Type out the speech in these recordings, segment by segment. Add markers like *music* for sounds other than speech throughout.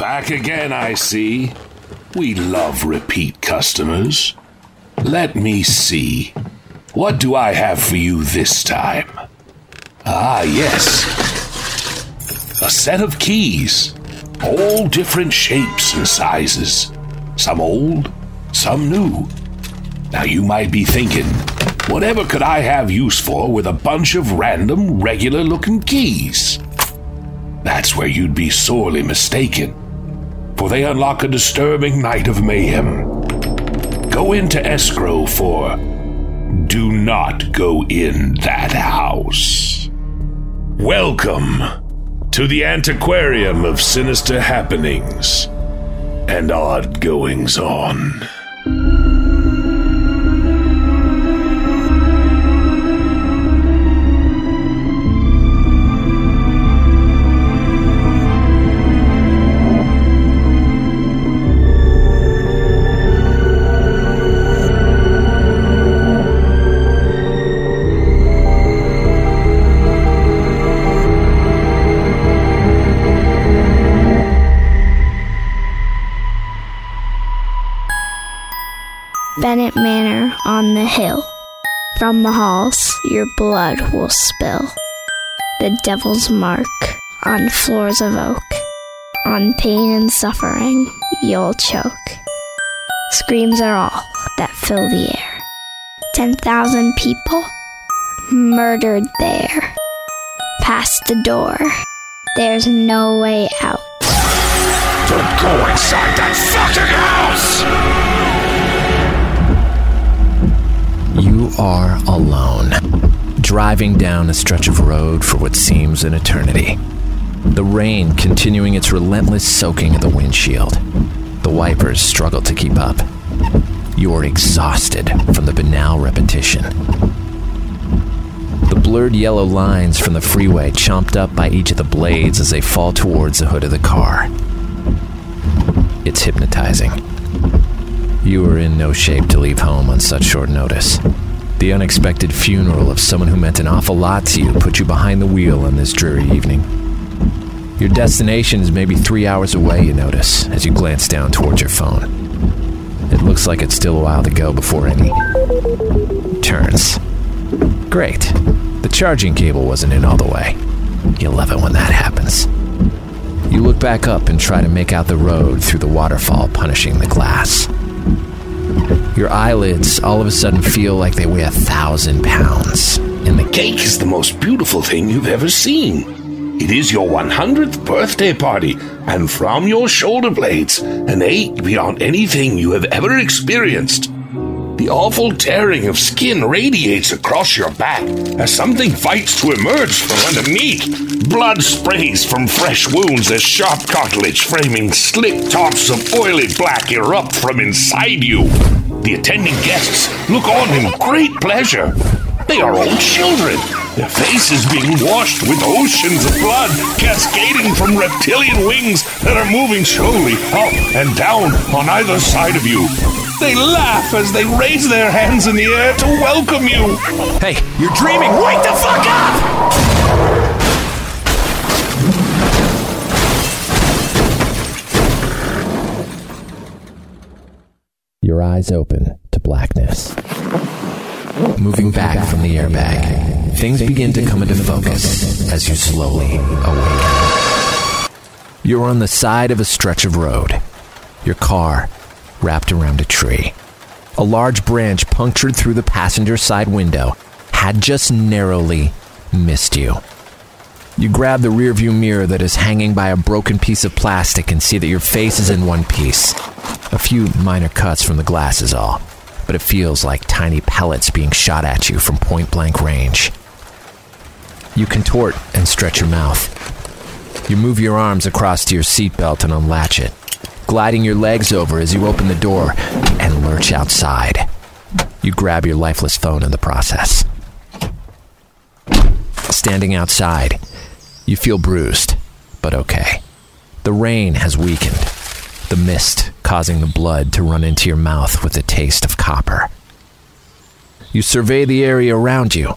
Back again, I see. We love repeat customers. Let me see. What do I have for you this time? Ah, yes. A set of keys. All different shapes and sizes. Some old, some new. Now you might be thinking, whatever could I have use for with a bunch of random, regular looking keys? That's where you'd be sorely mistaken for they unlock a disturbing night of mayhem. Go into escrow for Do Not Go In That House. Welcome to the antiquarium of sinister happenings and odd goings on. Bennett Manor on the hill. From the halls, your blood will spill. The devil's mark on floors of oak. On pain and suffering, you'll choke. Screams are all that fill the air. Ten thousand people murdered there. Past the door, there's no way out. Don't go inside that fucking house! Are alone, driving down a stretch of road for what seems an eternity. The rain continuing its relentless soaking of the windshield. The wipers struggle to keep up. You're exhausted from the banal repetition. The blurred yellow lines from the freeway chomped up by each of the blades as they fall towards the hood of the car. It's hypnotizing. You are in no shape to leave home on such short notice. The unexpected funeral of someone who meant an awful lot to you put you behind the wheel on this dreary evening. Your destination is maybe three hours away, you notice, as you glance down towards your phone. It looks like it's still a while to go before any turns. Great. The charging cable wasn't in all the way. You love it when that happens. You look back up and try to make out the road through the waterfall punishing the glass. Your eyelids all of a sudden feel like they weigh a thousand pounds. And the cake is the most beautiful thing you've ever seen. It is your 100th birthday party, and from your shoulder blades, an ache beyond anything you have ever experienced. The awful tearing of skin radiates across your back as something fights to emerge from underneath. Blood sprays from fresh wounds as sharp cartilage framing slick tops of oily black erupt from inside you. The attending guests look on in great pleasure. They are all children, their faces being washed with oceans of blood cascading from reptilian wings that are moving slowly up and down on either side of you. They laugh as they raise their hands in the air to welcome you. Hey, you're dreaming! Wake the fuck up! Your eyes open to blackness. Moving back from the airbag, things begin to come into focus as you slowly awaken. You're on the side of a stretch of road. Your car wrapped around a tree. A large branch punctured through the passenger side window had just narrowly missed you. You grab the rearview mirror that is hanging by a broken piece of plastic and see that your face is in one piece. A few minor cuts from the glass is all, but it feels like tiny pellets being shot at you from point blank range. You contort and stretch your mouth. You move your arms across to your seatbelt and unlatch it, gliding your legs over as you open the door and lurch outside. You grab your lifeless phone in the process. Standing outside, you feel bruised, but okay. The rain has weakened, the mist causing the blood to run into your mouth with a taste of copper. You survey the area around you,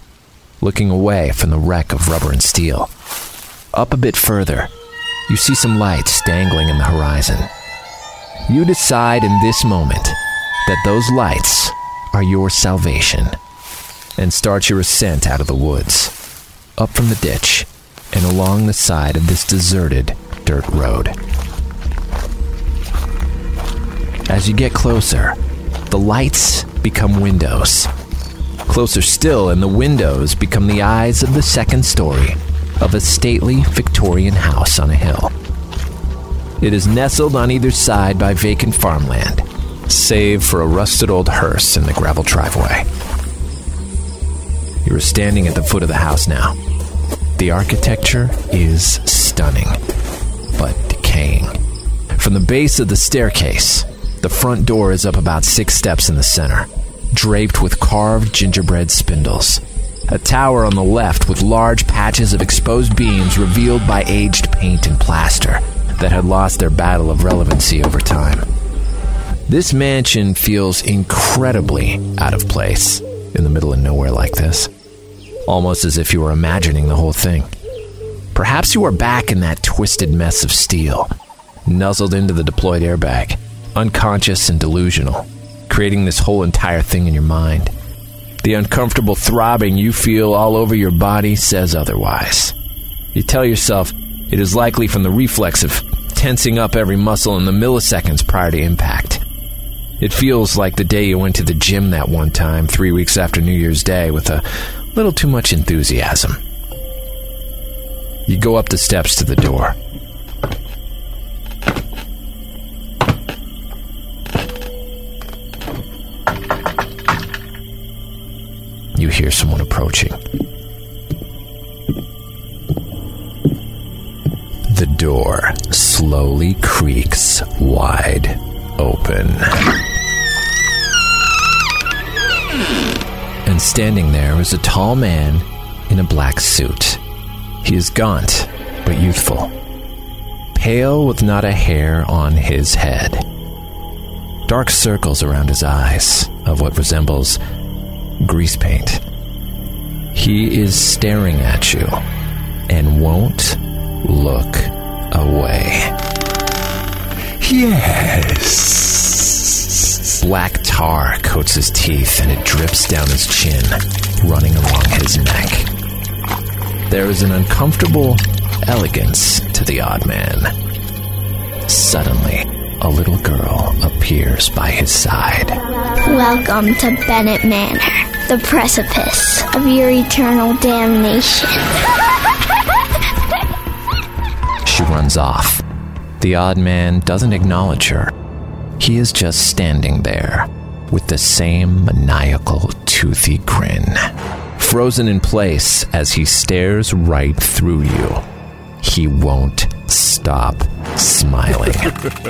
looking away from the wreck of rubber and steel. Up a bit further, you see some lights dangling in the horizon. You decide in this moment that those lights are your salvation and start your ascent out of the woods, up from the ditch, and along the side of this deserted dirt road. As you get closer, the lights become windows. Closer still, and the windows become the eyes of the second story of a stately Victorian house on a hill. It is nestled on either side by vacant farmland, save for a rusted old hearse in the gravel driveway. You are standing at the foot of the house now. The architecture is stunning, but decaying. From the base of the staircase, the front door is up about six steps in the center, draped with carved gingerbread spindles. A tower on the left with large patches of exposed beams revealed by aged paint and plaster that had lost their battle of relevancy over time. This mansion feels incredibly out of place in the middle of nowhere like this, almost as if you were imagining the whole thing. Perhaps you are back in that twisted mess of steel, nuzzled into the deployed airbag, unconscious and delusional, creating this whole entire thing in your mind. The uncomfortable throbbing you feel all over your body says otherwise. You tell yourself it is likely from the reflex of tensing up every muscle in the milliseconds prior to impact. It feels like the day you went to the gym that one time, three weeks after New Year's Day, with a little too much enthusiasm. You go up the steps to the door. you hear someone approaching. The door slowly creaks wide open. And standing there is a tall man in a black suit. He is gaunt, but youthful, pale with not a hair on his head. Dark circles around his eyes of what resembles grease paint. He is staring at you and won't look away. Yes. Black tar coats his teeth and it drips down his chin, running along his neck. There is an uncomfortable elegance to the odd man. Suddenly, a little girl appears by his side. Welcome to Bennett Manor, the precipice of your eternal damnation. She runs off. The odd man doesn't acknowledge her. He is just standing there with the same maniacal, toothy grin, frozen in place as he stares right through you. He won't stop smiling.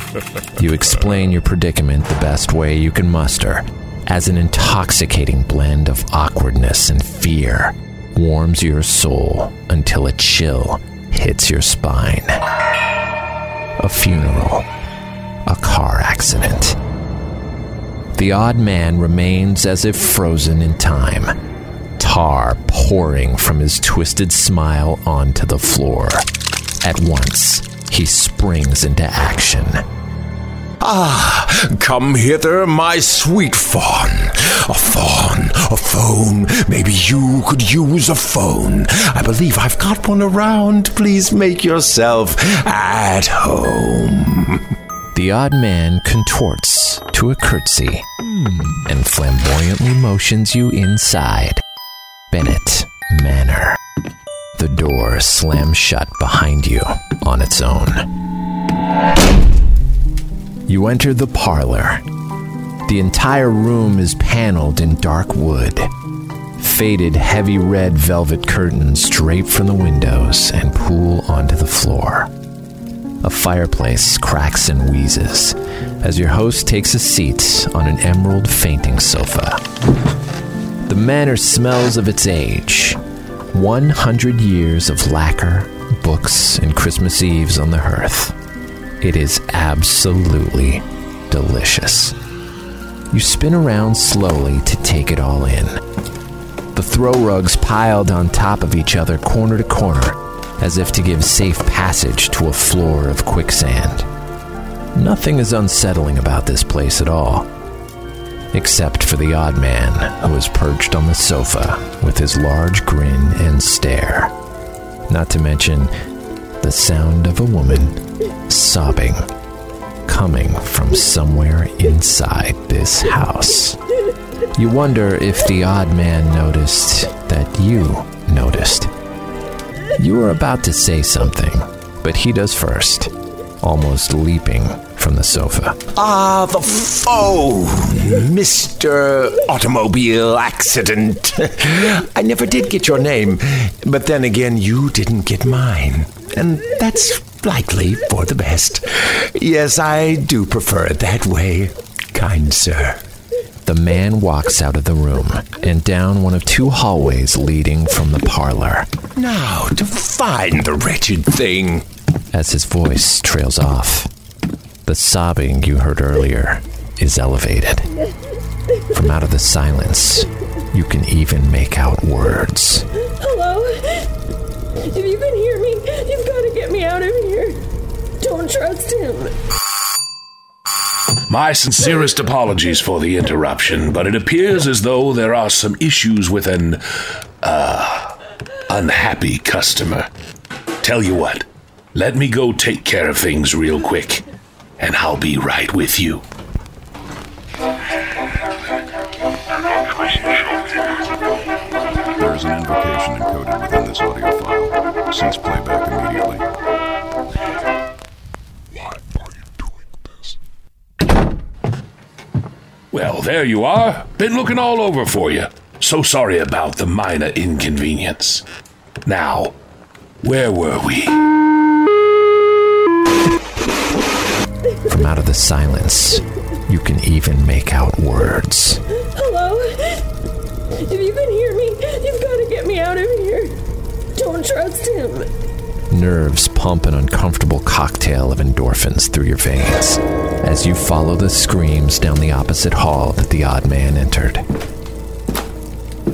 *laughs* you explain your predicament the best way you can muster as an intoxicating blend of awkwardness and fear warms your soul until a chill hits your spine. A funeral, a car accident. The odd man remains as if frozen in time, tar pouring from his twisted smile onto the floor. At once, he springs into action. Ah, come hither, my sweet fawn. A fawn, a phone. Maybe you could use a phone. I believe I've got one around. Please make yourself at home. *laughs* The odd man contorts to a curtsy and flamboyantly motions you inside Bennett Manor. The door slams shut behind you on its own. You enter the parlor. The entire room is paneled in dark wood. faded, heavy red velvet curtains drape from the windows and pool onto the floor. A fireplace cracks and wheezes as your host takes a seat on an emerald fainting sofa. The manor smells of its age 100 years of lacquer, books, and Christmas Eves on the hearth. It is absolutely delicious. You spin around slowly to take it all in. The throw rugs piled on top of each other, corner to corner, as if to give safe passage to a floor of quicksand. Nothing is unsettling about this place at all, except for the odd man who is perched on the sofa with his large grin and stare. Not to mention the sound of a woman sobbing coming from somewhere inside this house. You wonder if the odd man noticed that you noticed. You were about to say something, but he does first, almost leaping from the sofa. Ah, the oh, Mr. Automobile Accident. *laughs* I never did get your name, but then again, you didn't get mine. And that's likely for the best. Yes, I do prefer it that way, kind sir. The man walks out of the room and down one of two hallways leading from the parlor. Now, to find the wretched thing. As his voice trails off, the sobbing you heard earlier is elevated. From out of the silence, you can even make out words. Hello? If you can hear me, you've got to get me out of here. Don't trust him. My sincerest apologies for the interruption, but it appears as though there are some issues with an, uh, unhappy customer. Tell you what, let me go take care of things real quick, and I'll be right with you. There is an invocation encoded within this audio file. Cease playback there you are. Been looking all over for you. So sorry about the minor inconvenience. Now, where were we? From out of the silence, you can even make out words. Hello? If you can hear me, you've got to get me out of here. Don't trust him. Nerves pump an uncomfortable cocktail of endorphins through your veins as you follow the screams down the opposite hall that the odd man entered.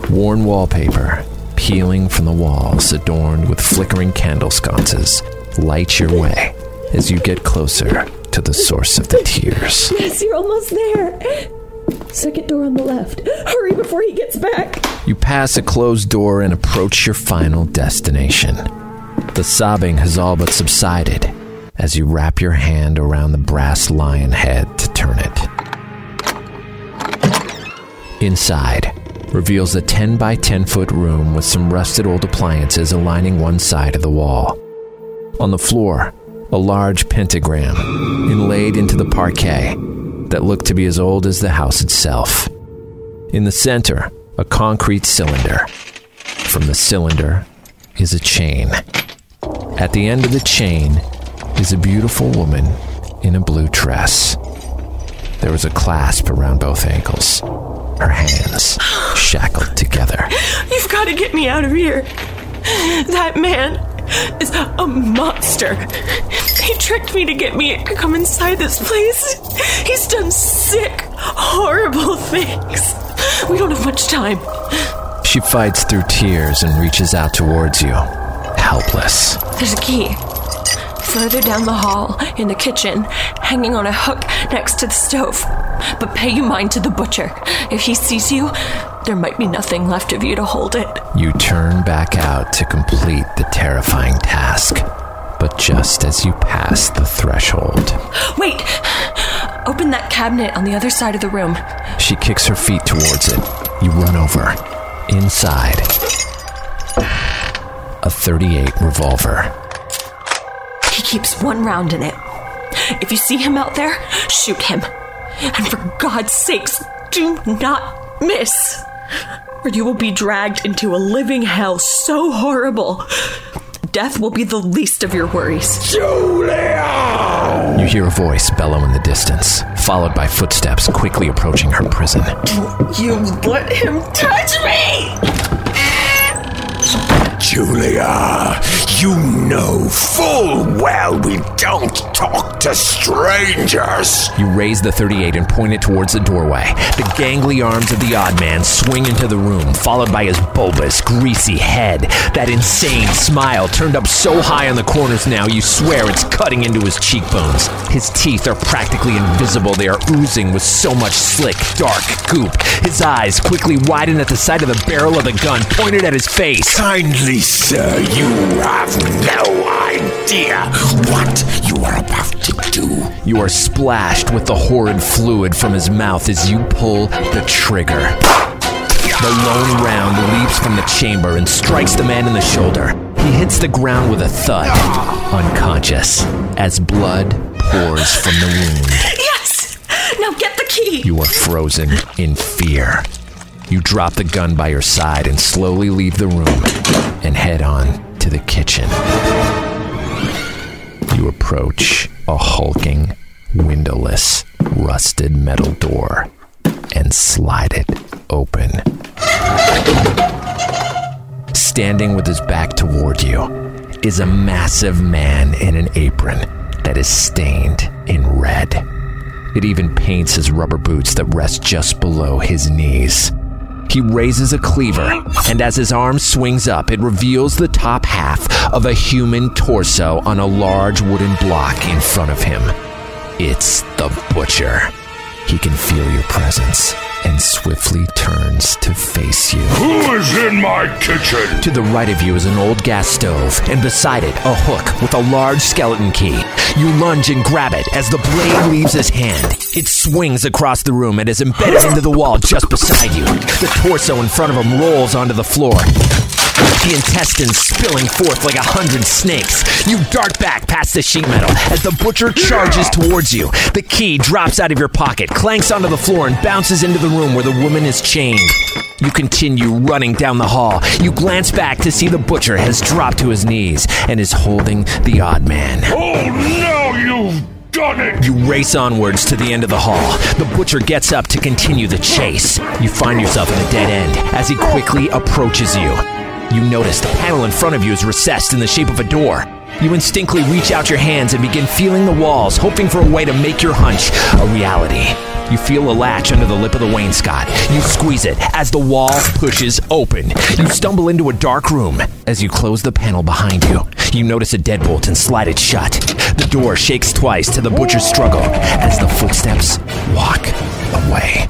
Worn wallpaper, peeling from the walls adorned with flickering candle sconces, light your way as you get closer to the source of the tears. *laughs* Yes, you're almost there. Second door on the left. Hurry before he gets back. You pass a closed door and approach your final destination. The sobbing has all but subsided as you wrap your hand around the brass lion head to turn it. Inside reveals a 10 by 10 foot room with some rusted old appliances aligning one side of the wall. On the floor, a large pentagram inlaid into the parquet that looked to be as old as the house itself. In the center, a concrete cylinder. From the cylinder is a chain. At the end of the chain is a beautiful woman in a blue dress. There was a clasp around both ankles, her hands shackled together. You've got to get me out of here. That man is a monster. He tricked me to get me to come inside this place. He's done sick, horrible things. We don't have much time. She fights through tears and reaches out towards you, helpless. There's a key. Further down the hall, in the kitchen, hanging on a hook next to the stove. But pay you mind to the butcher. If he sees you, there might be nothing left of you to hold it. You turn back out to complete the terrifying task. But just as you pass the threshold, Wait! Open that cabinet on the other side of the room. she kicks her feet towards it. You run over. Inside, a 38 revolver. He keeps one round in it. If you see him out there, shoot him. And for God's sakes, do not miss. or you will be dragged into a living hell so horrible. Death will be the least of your worries. Julia! You hear a voice bellow in the distance, followed by footsteps quickly approaching her prison. Do you let him touch me! Julia, you know full well we don't talk to strangers. You raise the 38 and point it towards the doorway. The gangly arms of the odd man swing into the room, followed by his bulbous, greasy head. That insane smile turned up so high on the corners now you swear it's cutting into his cheekbones. His teeth are practically invisible. They are oozing with so much slick, dark goop. His eyes quickly widen at the sight of the barrel of the gun pointed at his face. Kindly, sir, you have no idea what you are about to do. You are splashed with the horrid fluid from his mouth as you pull the trigger. The lone round leaps from the chamber and strikes the man in the shoulder. He hits the ground with a thud, unconscious, as blood pours from the wound. Yes! Now get the key! You are frozen in fear. You drop the gun by your side and slowly leave the room and head on to the kitchen. You approach a hulking, windowless, rusted metal door and slide it open. Standing with his back toward you is a massive man in an apron that is stained in red. It even paints his rubber boots that rest just below his knees. He raises a cleaver, and as his arm swings up, it reveals the top half of a human torso on a large wooden block in front of him. It's the butcher. He can feel your presence and swiftly turns to face you. Who is in my kitchen? To the right of you is an old gas stove, and beside it, a hook with a large skeleton key. You lunge and grab it as the blade leaves his hand. It swings across the room and is embedded into the wall just beside you. The torso in front of him rolls onto the floor. The intestines spilling forth like a hundred snakes. You dart back past the sheet metal as the butcher charges towards you. The key drops out of your pocket, clanks onto the floor, and bounces into the room where the woman is chained. You continue running down the hall. You glance back to see the butcher has dropped to his knees and is holding the odd man. Oh no, you've done it! You race onwards to the end of the hall. The butcher gets up to continue the chase. You find yourself in a dead end as he quickly approaches you. You notice the panel in front of you is recessed in the shape of a door. You instinctively reach out your hands and begin feeling the walls, hoping for a way to make your hunch a reality. You feel a latch under the lip of the wainscot. You squeeze it as the wall pushes open. You stumble into a dark room. As you close the panel behind you, you notice a deadbolt and slide it shut. The door shakes twice to the butcher's struggle as the footsteps walk away.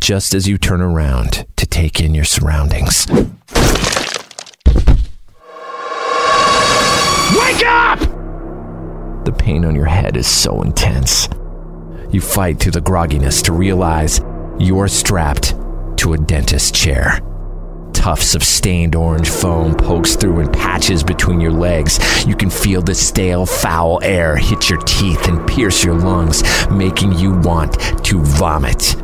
Just as you turn around to take in your surroundings. Wake up! The pain on your head is so intense. You fight through the grogginess to realize you're strapped to a dentist chair. Tufts of stained orange foam pokes through in patches between your legs. You can feel the stale, foul air hit your teeth and pierce your lungs, making you want to vomit.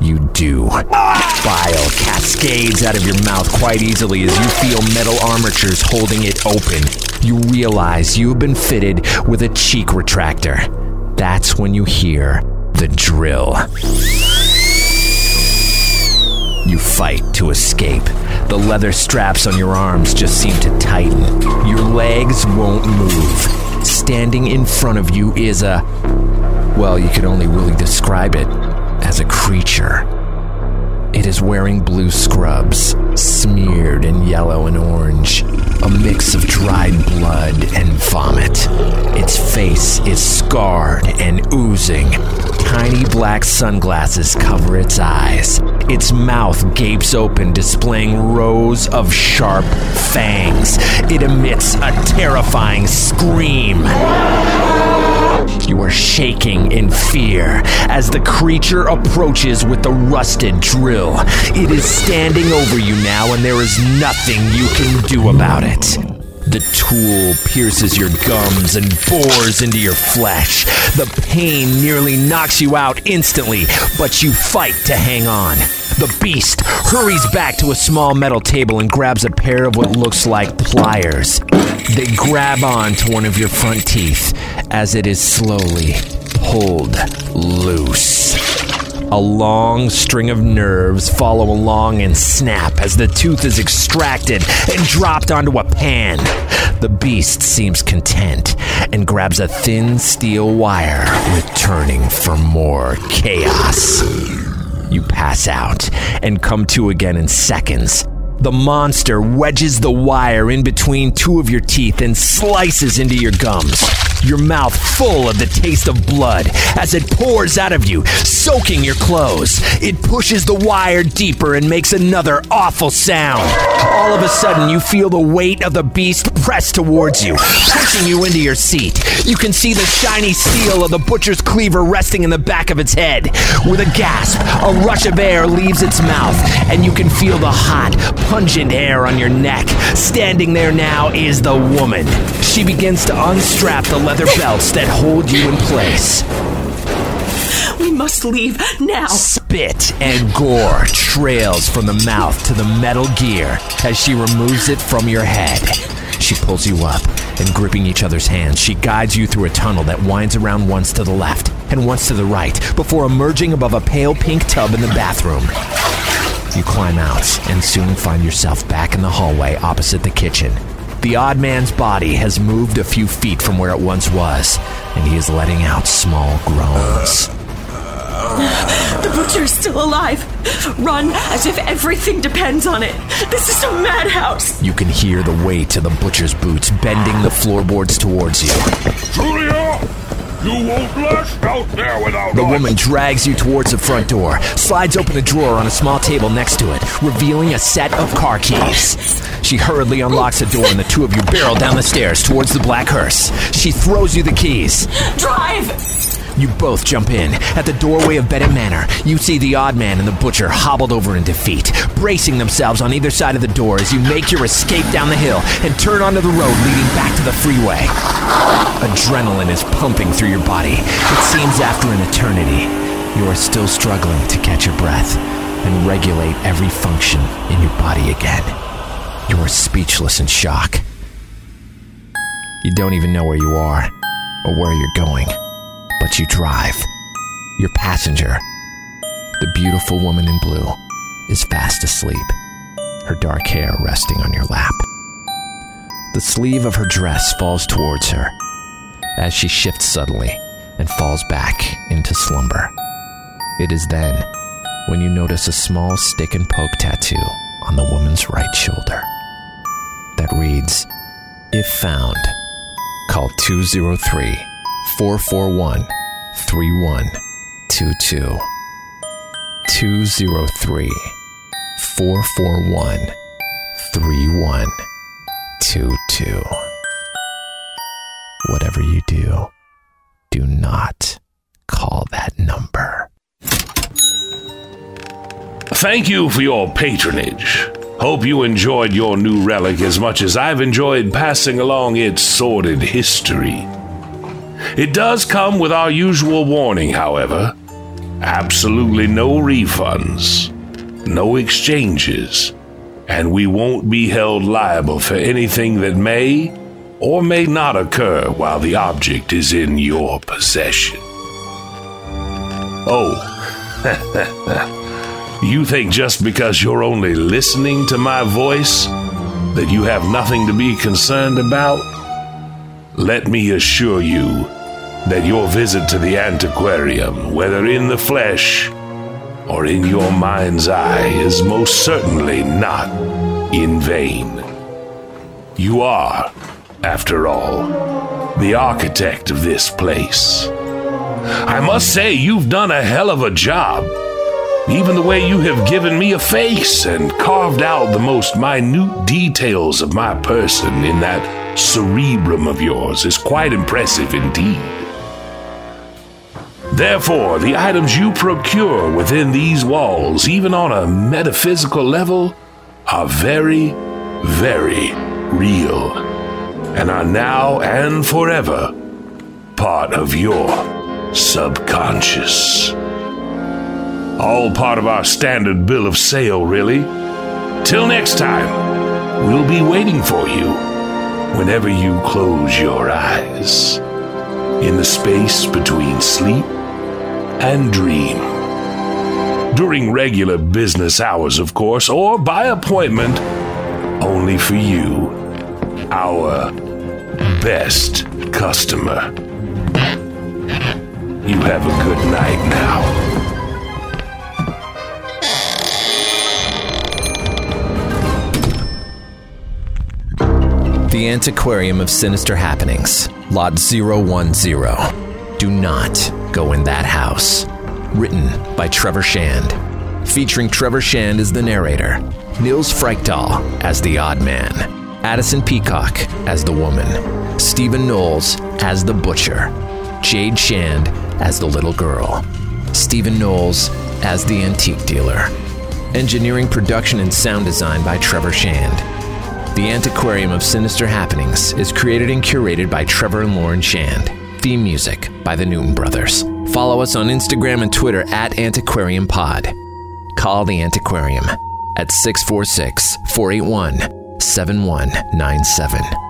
You do. Bile cascades out of your mouth quite easily as you feel metal armatures holding it open. You realize you have been fitted with a cheek retractor. That's when you hear the drill. You fight to escape. The leather straps on your arms just seem to tighten. Your legs won't move. Standing in front of you is a. Well, you could only really describe it as a creature. It is wearing blue scrubs, smeared in yellow and orange, a mix of dried blood and vomit. Its face is scarred and oozing. Tiny black sunglasses cover its eyes. Its mouth gapes open, displaying rows of sharp fangs. It emits a terrifying scream. You are shaking in fear as the creature approaches with the rusted drill. It is standing over you now, and there is nothing you can do about it. The tool pierces your gums and bores into your flesh. The pain nearly knocks you out instantly, but you fight to hang on. The beast hurries back to a small metal table and grabs a pair of what looks like pliers. They grab on to one of your front teeth as it is slowly pulled loose. A long string of nerves follow along and snap as the tooth is extracted and dropped onto a pan. The beast seems content and grabs a thin steel wire, returning for more chaos. You pass out and come to again in seconds. The monster wedges the wire in between two of your teeth and slices into your gums. Your mouth full of the taste of blood as it pours out of you, soaking your clothes. It pushes the wire deeper and makes another awful sound. All of a sudden, you feel the weight of the beast press towards you, pushing you into your seat. You can see the shiny steel of the butcher's cleaver resting in the back of its head. With a gasp, a rush of air leaves its mouth, and you can feel the hot, pungent air on your neck. Standing there now is the woman. She begins to unstrap the leather belts that hold you in place. We must leave now. Spit and gore trails from the mouth to the metal gear as she removes it from your head. She pulls you up, and gripping each other's hands, she guides you through a tunnel that winds around once to the left and once to the right before emerging above a pale pink tub in the bathroom. You climb out and soon find yourself back in the hallway opposite the kitchen. The odd man's body has moved a few feet from where it once was, and he is letting out small groans. *sighs* The butcher is still alive. Run as if everything depends on it. This is a madhouse. You can hear the weight of the butcher's boots bending the floorboards towards you. Julia! You won't last out there without her. The us. woman drags you towards the front door, slides open a drawer on a small table next to it, revealing a set of car keys. She hurriedly unlocks the door and the two of you barrel down the stairs towards the black hearse. She throws you the keys. Drive! You both jump in. At the doorway of Bennett Manor, you see the odd man and the butcher hobbled over in defeat, bracing themselves on either side of the door as you make your escape down the hill and turn onto the road leading back to the freeway. Adrenaline is pumping through your body. It seems after an eternity, you are still struggling to catch your breath and regulate every function in your body again. You are speechless in shock. You don't even know where you are or where you're going but you drive. Your passenger, the beautiful woman in blue, is fast asleep, her dark hair resting on your lap. The sleeve of her dress falls towards her as she shifts suddenly and falls back into slumber. It is then when you notice a small stick and poke tattoo on the woman's right shoulder that reads, If found, call 203 441 3122. 203 441 3122. Whatever you do, do not call that number. Thank you for your patronage. Hope you enjoyed your new relic as much as I've enjoyed passing along its sordid history. It does come with our usual warning, however absolutely no refunds, no exchanges, and we won't be held liable for anything that may or may not occur while the object is in your possession. Oh, *laughs* you think just because you're only listening to my voice that you have nothing to be concerned about? Let me assure you that your visit to the antiquarium, whether in the flesh or in your mind's eye, is most certainly not in vain. You are, after all, the architect of this place. I must say, you've done a hell of a job. Even the way you have given me a face and carved out the most minute details of my person in that cerebrum of yours is quite impressive indeed. Therefore, the items you procure within these walls, even on a metaphysical level, are very, very real and are now and forever part of your subconscious. All part of our standard bill of sale, really. Till next time, we'll be waiting for you whenever you close your eyes in the space between sleep and dream. During regular business hours, of course, or by appointment, only for you, our best customer. You have a good night now. The Antiquarium of Sinister Happenings, Lot 010. Do not go in that house. Written by Trevor Shand. Featuring Trevor Shand as the narrator, Nils Frykdahl as the odd man, Addison Peacock as the woman, Stephen Knowles as the butcher, Jade Shand as the little girl, Stephen Knowles as the antique dealer. Engineering, production, and sound design by Trevor Shand. The Antiquarium of Sinister Happenings is created and curated by Trevor and Lauren Shand. Theme music by the Newton Brothers. Follow us on Instagram and Twitter at Antiquarium Pod. Call the Antiquarium at 646 481 7197.